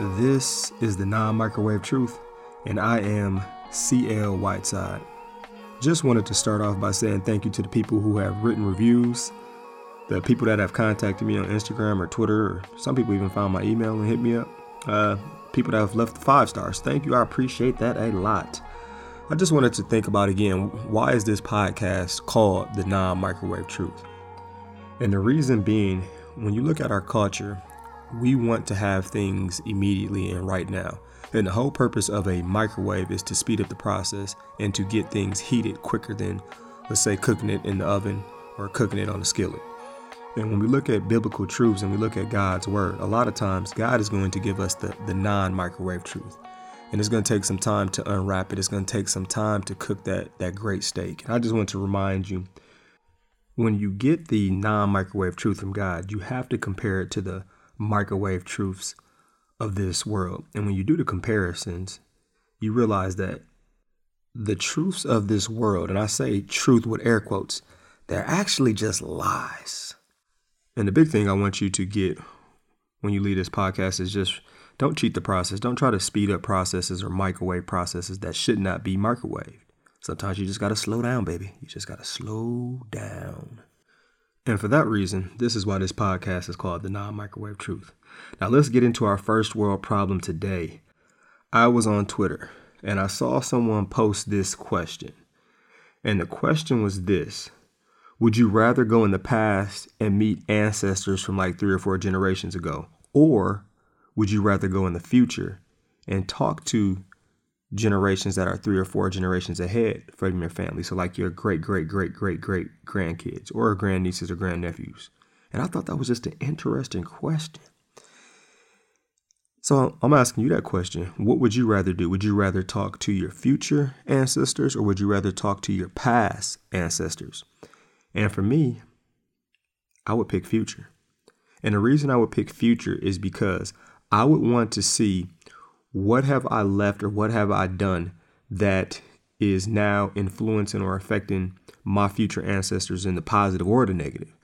This is the non microwave truth, and I am CL Whiteside. Just wanted to start off by saying thank you to the people who have written reviews, the people that have contacted me on Instagram or Twitter, or some people even found my email and hit me up. Uh, people that have left five stars. Thank you. I appreciate that a lot. I just wanted to think about again why is this podcast called the non microwave truth? And the reason being, when you look at our culture, we want to have things immediately and right now. And the whole purpose of a microwave is to speed up the process and to get things heated quicker than, let's say, cooking it in the oven or cooking it on a skillet. And when we look at biblical truths and we look at God's word, a lot of times God is going to give us the, the non microwave truth. And it's going to take some time to unwrap it. It's going to take some time to cook that, that great steak. And I just want to remind you when you get the non microwave truth from God, you have to compare it to the microwave truths of this world. And when you do the comparisons, you realize that the truths of this world, and I say truth with air quotes, they're actually just lies. And the big thing I want you to get when you leave this podcast is just don't cheat the process. Don't try to speed up processes or microwave processes that should not be microwaved. Sometimes you just got to slow down, baby. You just got to slow down. And for that reason, this is why this podcast is called The Non Microwave Truth. Now, let's get into our first world problem today. I was on Twitter and I saw someone post this question. And the question was this Would you rather go in the past and meet ancestors from like three or four generations ago? Or would you rather go in the future and talk to generations that are three or four generations ahead from your family. So, like your great, great, great, great, great grandkids or grandnieces or grandnephews. And I thought that was just an interesting question. So, I'm asking you that question. What would you rather do? Would you rather talk to your future ancestors or would you rather talk to your past ancestors? And for me, I would pick future. And the reason I would pick future is because I would want to see what have I left or what have I done that is now influencing or affecting my future ancestors in the positive or the negative?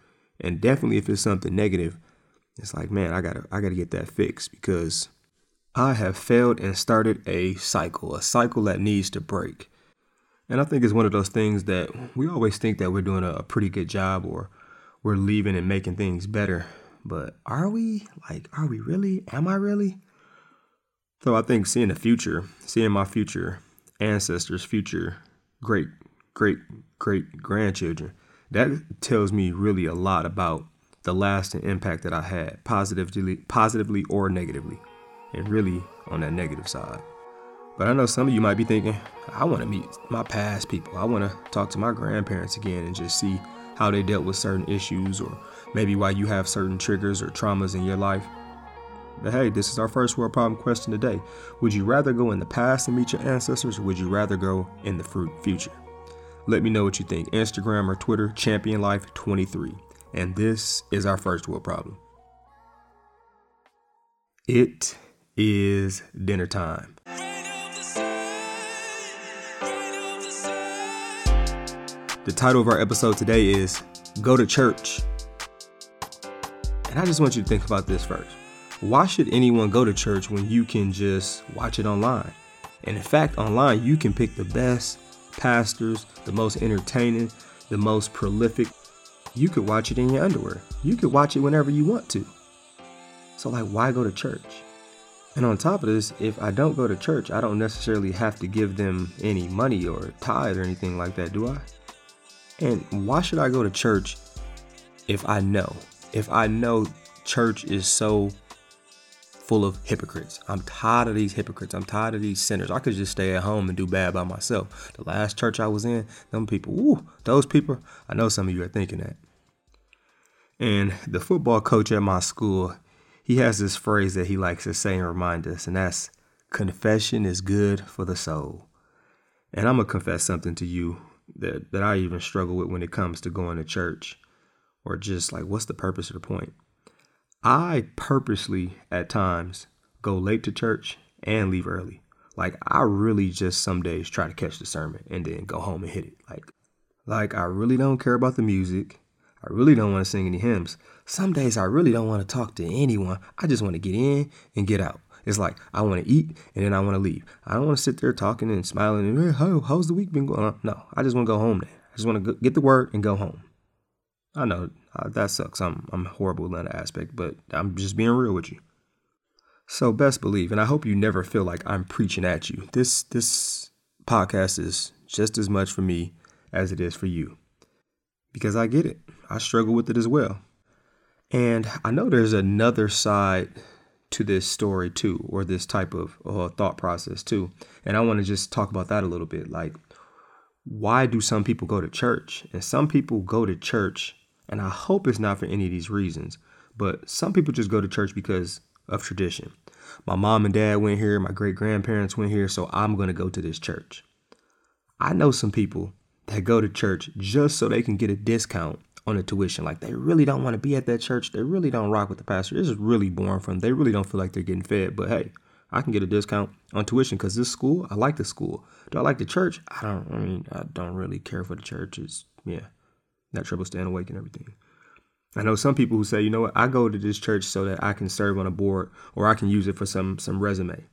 And definitely if it's something negative, it's like, man, I gotta I gotta get that fixed because I have failed and started a cycle, a cycle that needs to break. And I think it's one of those things that we always think that we're doing a, a pretty good job or we're leaving and making things better. But are we? Like, are we really? Am I really? So I think seeing the future, seeing my future ancestors, future great, great, great grandchildren, that tells me really a lot about the lasting impact that I had, positively, positively or negatively, and really on that negative side. But I know some of you might be thinking, I want to meet my past people. I want to talk to my grandparents again and just see how they dealt with certain issues or maybe why you have certain triggers or traumas in your life. But hey, this is our first world problem question today. Would you rather go in the past and meet your ancestors, or would you rather go in the future? Let me know what you think. Instagram or Twitter, Champion Life 23. And this is our first world problem. It is dinner time. The title of our episode today is Go to Church. And I just want you to think about this first. Why should anyone go to church when you can just watch it online? And in fact, online, you can pick the best pastors, the most entertaining, the most prolific. You could watch it in your underwear. You could watch it whenever you want to. So, like, why go to church? And on top of this, if I don't go to church, I don't necessarily have to give them any money or tithe or anything like that, do I? And why should I go to church if I know? If I know church is so full of hypocrites. I'm tired of these hypocrites. I'm tired of these sinners. I could just stay at home and do bad by myself. The last church I was in, them people, woo, those people, I know some of you are thinking that. And the football coach at my school, he has this phrase that he likes to say and remind us, and that's confession is good for the soul. And I'm going to confess something to you that, that I even struggle with when it comes to going to church or just like, what's the purpose of the point? I purposely at times go late to church and leave early. Like I really just some days try to catch the sermon and then go home and hit it. Like like I really don't care about the music. I really don't want to sing any hymns. Some days I really don't want to talk to anyone. I just want to get in and get out. It's like I want to eat and then I want to leave. I don't want to sit there talking and smiling and hey, how, how's the week been going? on? Uh, no, I just want to go home. Then I just want to get the word and go home. I know uh, that sucks. I'm I'm horrible in that aspect, but I'm just being real with you. So best believe, and I hope you never feel like I'm preaching at you. This this podcast is just as much for me as it is for you. Because I get it. I struggle with it as well. And I know there's another side to this story too, or this type of uh, thought process too. And I want to just talk about that a little bit. Like, why do some people go to church? And some people go to church, and I hope it's not for any of these reasons, but some people just go to church because of tradition. My mom and dad went here, my great grandparents went here, so I'm going to go to this church. I know some people that go to church just so they can get a discount on the tuition. Like they really don't want to be at that church. They really don't rock with the pastor. This is really boring for them. They really don't feel like they're getting fed. But hey, I can get a discount on tuition because this school, I like the school. Do I like the church? I don't. I mean, I don't really care for the churches. Yeah, that trouble staying awake and everything. I know some people who say, you know what, I go to this church so that I can serve on a board or I can use it for some some resume.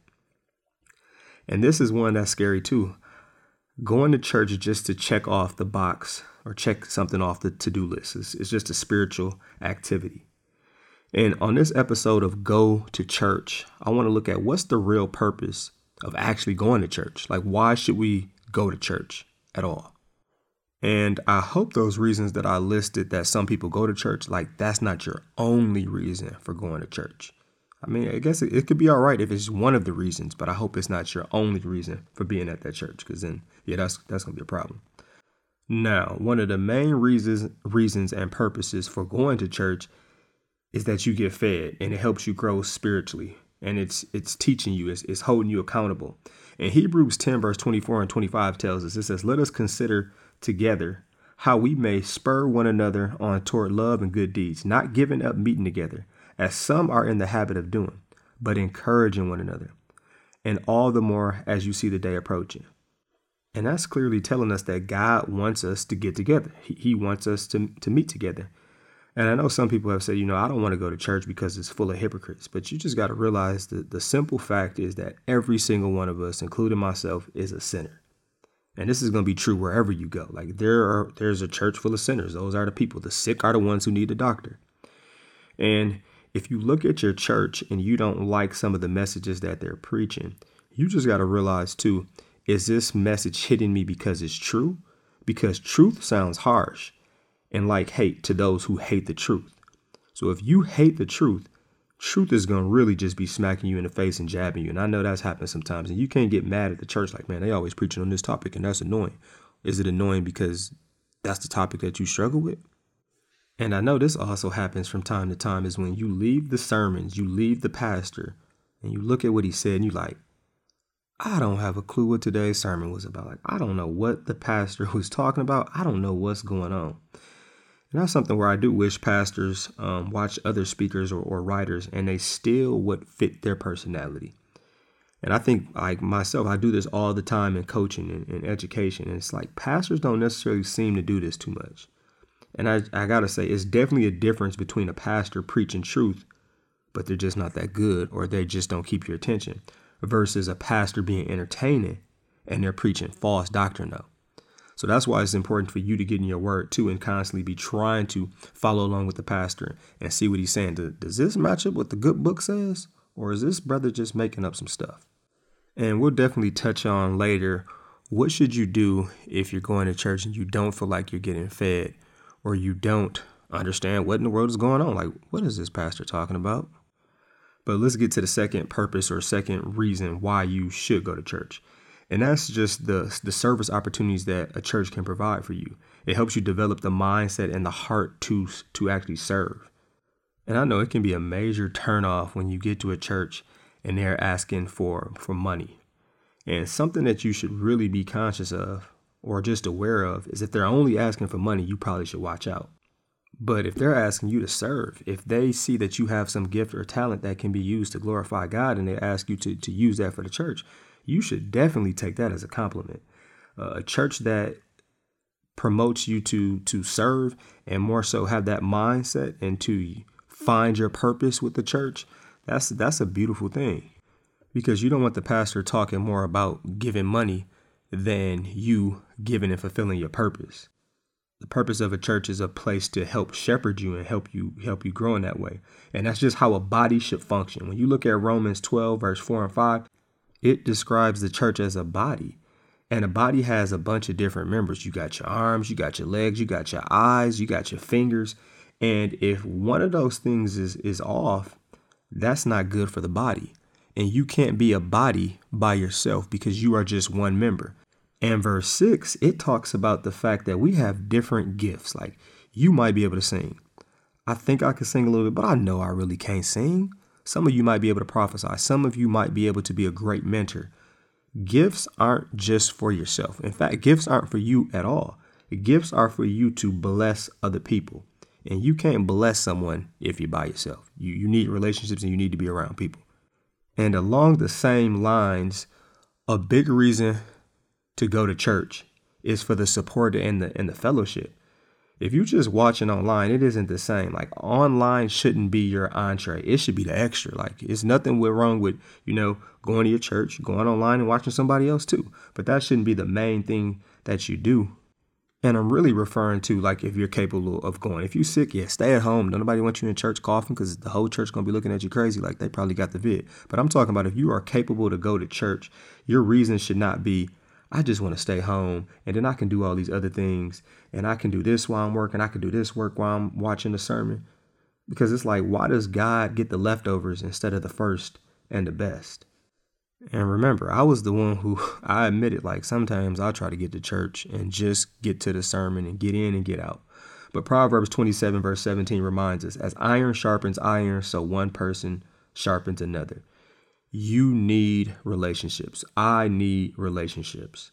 And this is one that's scary too. Going to church just to check off the box or check something off the to-do list. is it's just a spiritual activity. And on this episode of Go to Church, I want to look at what's the real purpose of actually going to church? Like why should we go to church at all? And I hope those reasons that I listed that some people go to church, like that's not your only reason for going to church. I mean, I guess it, it could be all right if it's one of the reasons, but I hope it's not your only reason for being at that church, because then, yeah, that's that's gonna be a problem. Now, one of the main reasons reasons and purposes for going to church is that you get fed and it helps you grow spiritually and it's it's teaching you, it's, it's holding you accountable. And Hebrews 10, verse 24 and 25 tells us, it says, Let us consider together, how we may spur one another on toward love and good deeds, not giving up meeting together, as some are in the habit of doing, but encouraging one another, and all the more as you see the day approaching. And that's clearly telling us that God wants us to get together. He, wants us to, to meet together. And I know some people have said, you know, I don't want to go to church because it's full of hypocrites. But you just got to realize that the simple fact is that every single one of us, including myself, is a sinner. And this is going to be true wherever you go. Like there are there's a church full of sinners. Those are the people. The sick are the ones who need a doctor. And if you look at your church and you don't like some of the messages that they're preaching, you just got to realize too, is this message hitting me because it's true? Because truth sounds harsh and like hate to those who hate the truth. So if you hate the truth, truth is going to really just be smacking you in the face and jabbing you. And I know that's happened sometimes. And you can't get mad at the church like, man, they always preaching on this topic and that's annoying. Is it annoying because that's the topic that you struggle with? And I know this also happens from time to time is when you leave the sermons, you leave the pastor, and you look at what he said and you like, I don't have a clue what today's sermon was about. Like, I don't know what the pastor was talking about. I don't know what's going on. And that's something where I do wish pastors um, watch other speakers or, or writers and they still would fit their personality. And I think, like myself, I do this all the time in coaching and, and education. And it's like pastors don't necessarily seem to do this too much. And I, I got to say, it's definitely a difference between a pastor preaching truth, but they're just not that good or they just don't keep your attention, versus a pastor being entertaining and they're preaching false doctrine, though. So that's why it's important for you to get in your word too and constantly be trying to follow along with the pastor and see what he's saying. Does this match up with the good book says? Or is this brother just making up some stuff? And we'll definitely touch on later what should you do if you're going to church and you don't feel like you're getting fed or you don't understand what in the world is going on? Like, what is this pastor talking about? But let's get to the second purpose or second reason why you should go to church. And that's just the, the service opportunities that a church can provide for you. It helps you develop the mindset and the heart to, to actually serve. And I know it can be a major turnoff when you get to a church and they're asking for, for money. And something that you should really be conscious of or just aware of is if they're only asking for money, you probably should watch out. But if they're asking you to serve, if they see that you have some gift or talent that can be used to glorify God and they ask you to, to use that for the church, you should definitely take that as a compliment. Uh, a church that promotes you to to serve and more so have that mindset and to find your purpose with the church that's that's a beautiful thing because you don't want the pastor talking more about giving money than you giving and fulfilling your purpose. The purpose of a church is a place to help shepherd you and help you help you grow in that way. And that's just how a body should function. When you look at Romans 12 verse 4 and 5, it describes the church as a body. And a body has a bunch of different members. You got your arms, you got your legs, you got your eyes, you got your fingers. And if one of those things is is off, that's not good for the body. And you can't be a body by yourself because you are just one member. And verse 6, it talks about the fact that we have different gifts. Like you might be able to sing. I think I could sing a little bit, but I know I really can't sing. Some of you might be able to prophesy. Some of you might be able to be a great mentor. Gifts aren't just for yourself. In fact, gifts aren't for you at all. Gifts are for you to bless other people. And you can't bless someone if you're by yourself. You, you need relationships and you need to be around people. And along the same lines, a big reason to go to church is for the support and the and the fellowship. If you're just watching online, it isn't the same. Like online shouldn't be your entree. It should be the extra. Like it's nothing wrong with, you know, going to your church, going online and watching somebody else too. But that shouldn't be the main thing that you do and I'm really referring to like if you're capable of going. If you're sick, yeah, stay at home. Nobody wants you in church coughing because the whole church gonna be looking at you crazy like they probably got the vid. But I'm talking about if you are capable to go to church, your reason should not be I just want to stay home and then I can do all these other things and I can do this while I'm working. I can do this work while I'm watching the sermon. Because it's like, why does God get the leftovers instead of the first and the best? And remember, I was the one who I admitted like sometimes I'll try to get to church and just get to the sermon and get in and get out. But Proverbs 27, verse 17 reminds us as iron sharpens iron, so one person sharpens another. You need relationships. I need relationships.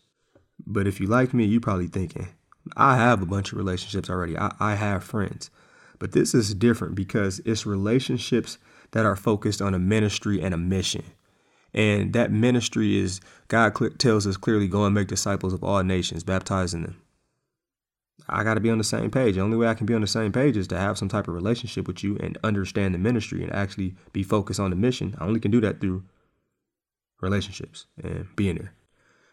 But if you like me, you're probably thinking, I have a bunch of relationships already. I, I have friends. But this is different because it's relationships that are focused on a ministry and a mission. And that ministry is God tells us clearly go and make disciples of all nations, baptizing them. I got to be on the same page. The only way I can be on the same page is to have some type of relationship with you and understand the ministry and actually be focused on the mission. I only can do that through relationships and being there.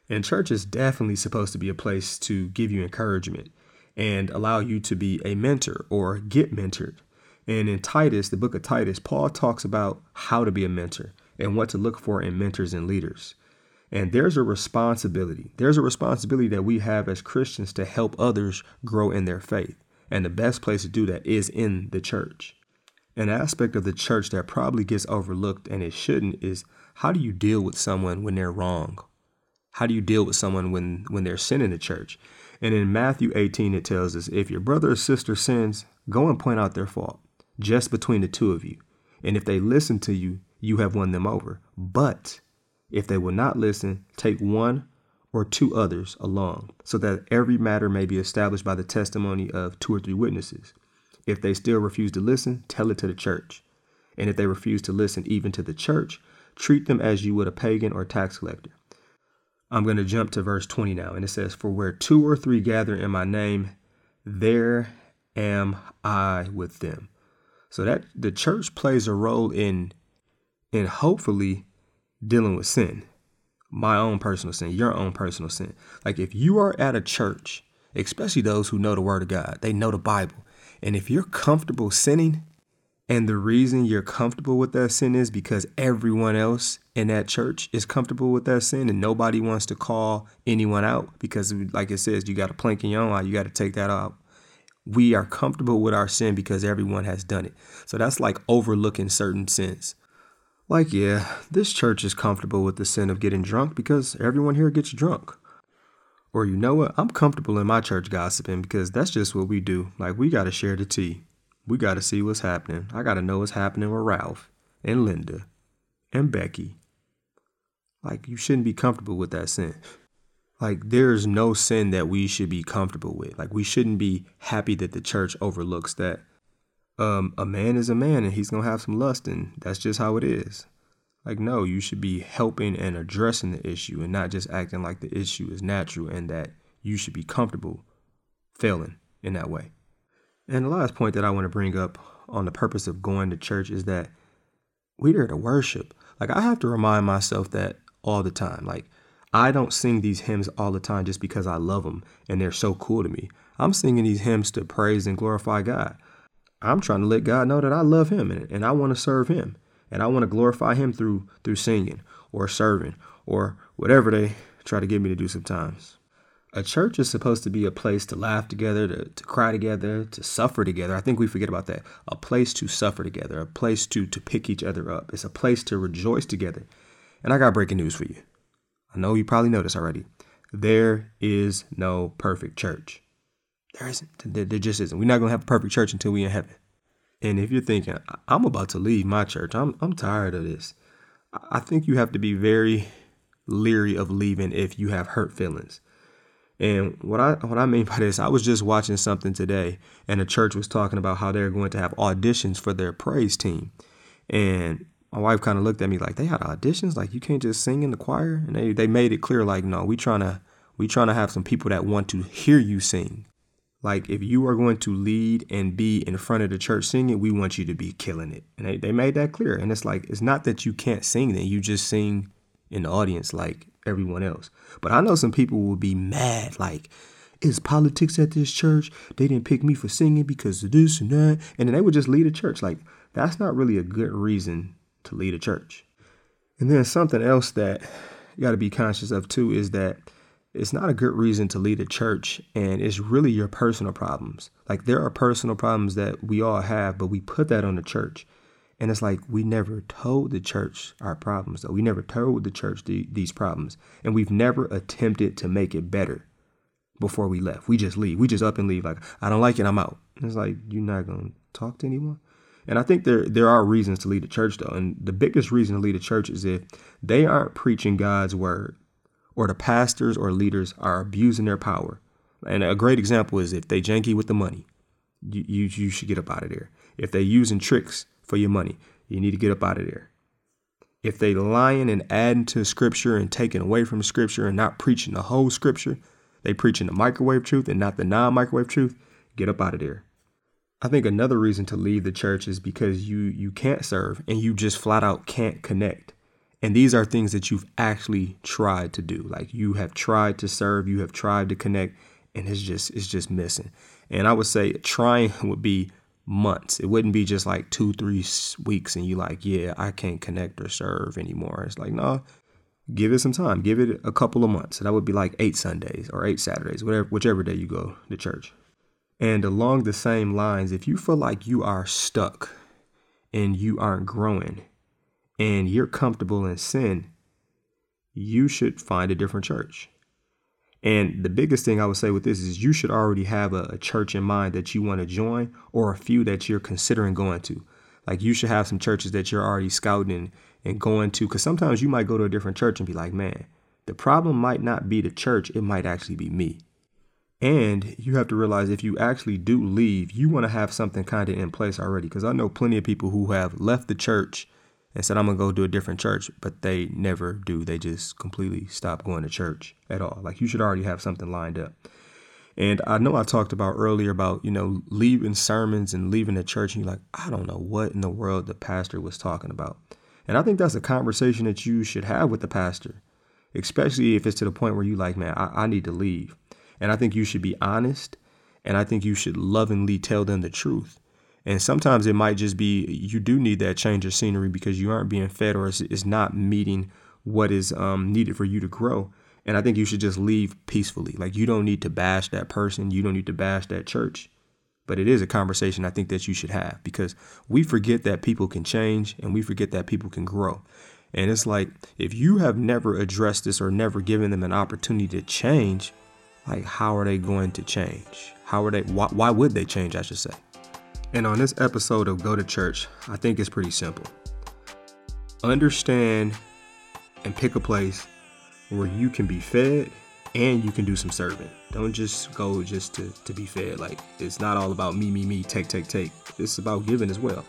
And church is definitely supposed to be a place to give you encouragement and allow you to be a mentor or get mentored. And in Titus, the book of Titus, Paul talks about how to be a mentor and what to look for in mentors and leaders. And there's a responsibility. There's a responsibility that we have as Christians to help others grow in their faith. And the best place to do that is in the church. An aspect of the church that probably gets overlooked and it shouldn't is how do you deal with someone when they're wrong? How do you deal with someone when when they're sinning the church? And in Matthew 18 it tells us if your brother or sister sins, go and point out their fault just between the two of you. And if they listen to you, you have won them over. But if they will not listen, take one or two others along, so that every matter may be established by the testimony of two or three witnesses. If they still refuse to listen, tell it to the church. And if they refuse to listen even to the church, treat them as you would a pagan or tax collector. I'm going to jump to verse 20 now, and it says, For where two or three gather in my name, there am I with them. So that the church plays a role in and hopefully dealing with sin, my own personal sin, your own personal sin. Like if you are at a church, especially those who know the word of God, they know the Bible. And if you're comfortable sinning, and the reason you're comfortable with that sin is because everyone else in that church is comfortable with that sin and nobody wants to call anyone out because, like it says, you got a plank in your own eye, you got to take that out. We are comfortable with our sin because everyone has done it. So that's like overlooking certain sins. Like, yeah, this church is comfortable with the sin of getting drunk because everyone here gets drunk. Or you know what? I'm comfortable in my church gossiping because that's just what we do. Like, we got to share the tea. We got to see what's happening. I got to know what's happening with Ralph and Linda and Becky. Like, you shouldn't be comfortable with that sin. Like, there's no sin that we should be comfortable with. Like, we shouldn't be happy that the church overlooks that um, a man is a man and he's gonna have some lust, and that's just how it is. Like, no, you should be helping and addressing the issue and not just acting like the issue is natural and that you should be comfortable failing in that way. And the last point that I want to bring up on the purpose of going to church is that we're there to worship. Like I have to remind myself that all the time. Like I don't sing these hymns all the time just because I love them and they're so cool to me. I'm singing these hymns to praise and glorify God. I'm trying to let God know that I love him and, and I want to serve him and I want to glorify him through through singing or serving or whatever they try to get me to do sometimes. A church is supposed to be a place to laugh together, to, to cry together, to suffer together. I think we forget about that. A place to suffer together, a place to to pick each other up. It's a place to rejoice together. And I got breaking news for you. I know you probably know this already. There is no perfect church. There isn't. There, just isn't. We're not gonna have a perfect church until we in heaven. And if you're thinking, I'm about to leave my church, I'm I'm tired of this. I think you have to be very leery of leaving if you have hurt feelings. And what I what I mean by this, I was just watching something today, and the church was talking about how they're going to have auditions for their praise team. And my wife kind of looked at me like they had auditions, like you can't just sing in the choir. And they, they made it clear, like, no, we trying to we trying to have some people that want to hear you sing. Like if you are going to lead and be in front of the church singing, we want you to be killing it. And they, they made that clear. And it's like it's not that you can't sing then, you just sing in the audience like everyone else. But I know some people will be mad, like, is politics at this church? They didn't pick me for singing because of this and that. And then they would just lead a church. Like, that's not really a good reason to lead a church. And then something else that you got to be conscious of too is that it's not a good reason to lead a church and it's really your personal problems. Like there are personal problems that we all have, but we put that on the church. And it's like we never told the church our problems, though. We never told the church the, these problems. And we've never attempted to make it better before we left. We just leave. We just up and leave. Like, I don't like it, I'm out. And it's like, you're not going to talk to anyone? And I think there there are reasons to lead a church though. And the biggest reason to lead a church is if they aren't preaching God's word or the pastors or leaders are abusing their power. And a great example is if they janky with the money, you, you, you should get up out of there. If they using tricks for your money, you need to get up out of there. If they lying and adding to scripture and taking away from scripture and not preaching the whole scripture, they preaching the microwave truth and not the non-microwave truth, get up out of there. I think another reason to leave the church is because you you can't serve and you just flat out can't connect. And these are things that you've actually tried to do. Like you have tried to serve, you have tried to connect, and it's just it's just missing. And I would say trying would be months. It wouldn't be just like two, three weeks and you like, yeah, I can't connect or serve anymore. It's like, no, give it some time. Give it a couple of months. That would be like eight Sundays or eight Saturdays, whatever, whichever day you go to church. And along the same lines, if you feel like you are stuck and you aren't growing and you're comfortable in sin, you should find a different church. And the biggest thing I would say with this is you should already have a, a church in mind that you want to join or a few that you're considering going to. Like you should have some churches that you're already scouting and going to. Because sometimes you might go to a different church and be like, man, the problem might not be the church, it might actually be me. And you have to realize if you actually do leave, you want to have something kind of in place already. Because I know plenty of people who have left the church and said, I'm going to go to a different church, but they never do. They just completely stop going to church at all. Like you should already have something lined up. And I know I talked about earlier about, you know, leaving sermons and leaving the church. And you're like, I don't know what in the world the pastor was talking about. And I think that's a conversation that you should have with the pastor, especially if it's to the point where you like, man, I, I need to leave. And I think you should be honest. And I think you should lovingly tell them the truth. And sometimes it might just be you do need that change of scenery because you aren't being fed or it's, it's not meeting what is um, needed for you to grow. And I think you should just leave peacefully. Like you don't need to bash that person, you don't need to bash that church. But it is a conversation I think that you should have because we forget that people can change and we forget that people can grow. And it's like if you have never addressed this or never given them an opportunity to change, like how are they going to change? How are they why, why would they change, I should say? And on this episode of Go to Church, I think it's pretty simple. Understand and pick a place where you can be fed and you can do some serving. Don't just go just to, to be fed. Like it's not all about me, me, me, take, take, take. It's about giving as well.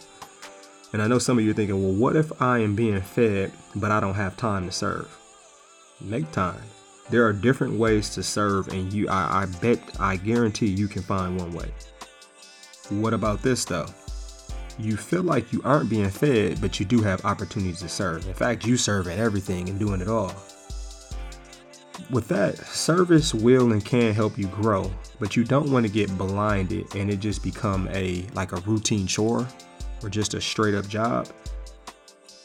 And I know some of you are thinking, well, what if I am being fed, but I don't have time to serve? Make time. There are different ways to serve, and you I, I bet I guarantee you can find one way. What about this though? you feel like you aren't being fed, but you do have opportunities to serve. In fact, you serve at everything and doing it all. With that, service will and can help you grow, but you don't want to get blinded and it just become a like a routine chore or just a straight up job.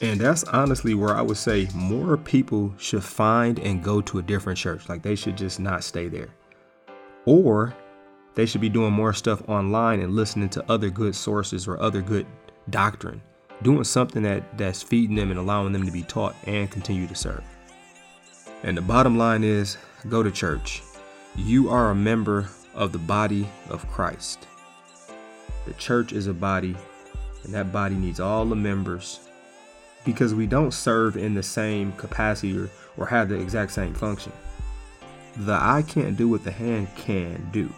And that's honestly where I would say more people should find and go to a different church. Like they should just not stay there. Or they should be doing more stuff online and listening to other good sources or other good doctrine, doing something that, that's feeding them and allowing them to be taught and continue to serve. And the bottom line is go to church. You are a member of the body of Christ. The church is a body, and that body needs all the members because we don't serve in the same capacity or, or have the exact same function. The eye can't do what the hand can do.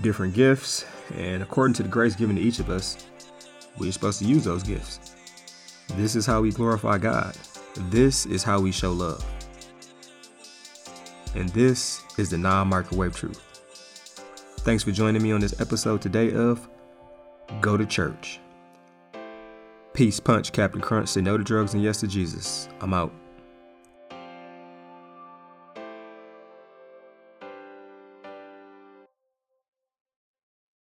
Different gifts, and according to the grace given to each of us, we're supposed to use those gifts. This is how we glorify God. This is how we show love. And this is the non microwave truth. Thanks for joining me on this episode today of Go to Church. Peace, punch, Captain Crunch. Say no to drugs and yes to Jesus. I'm out.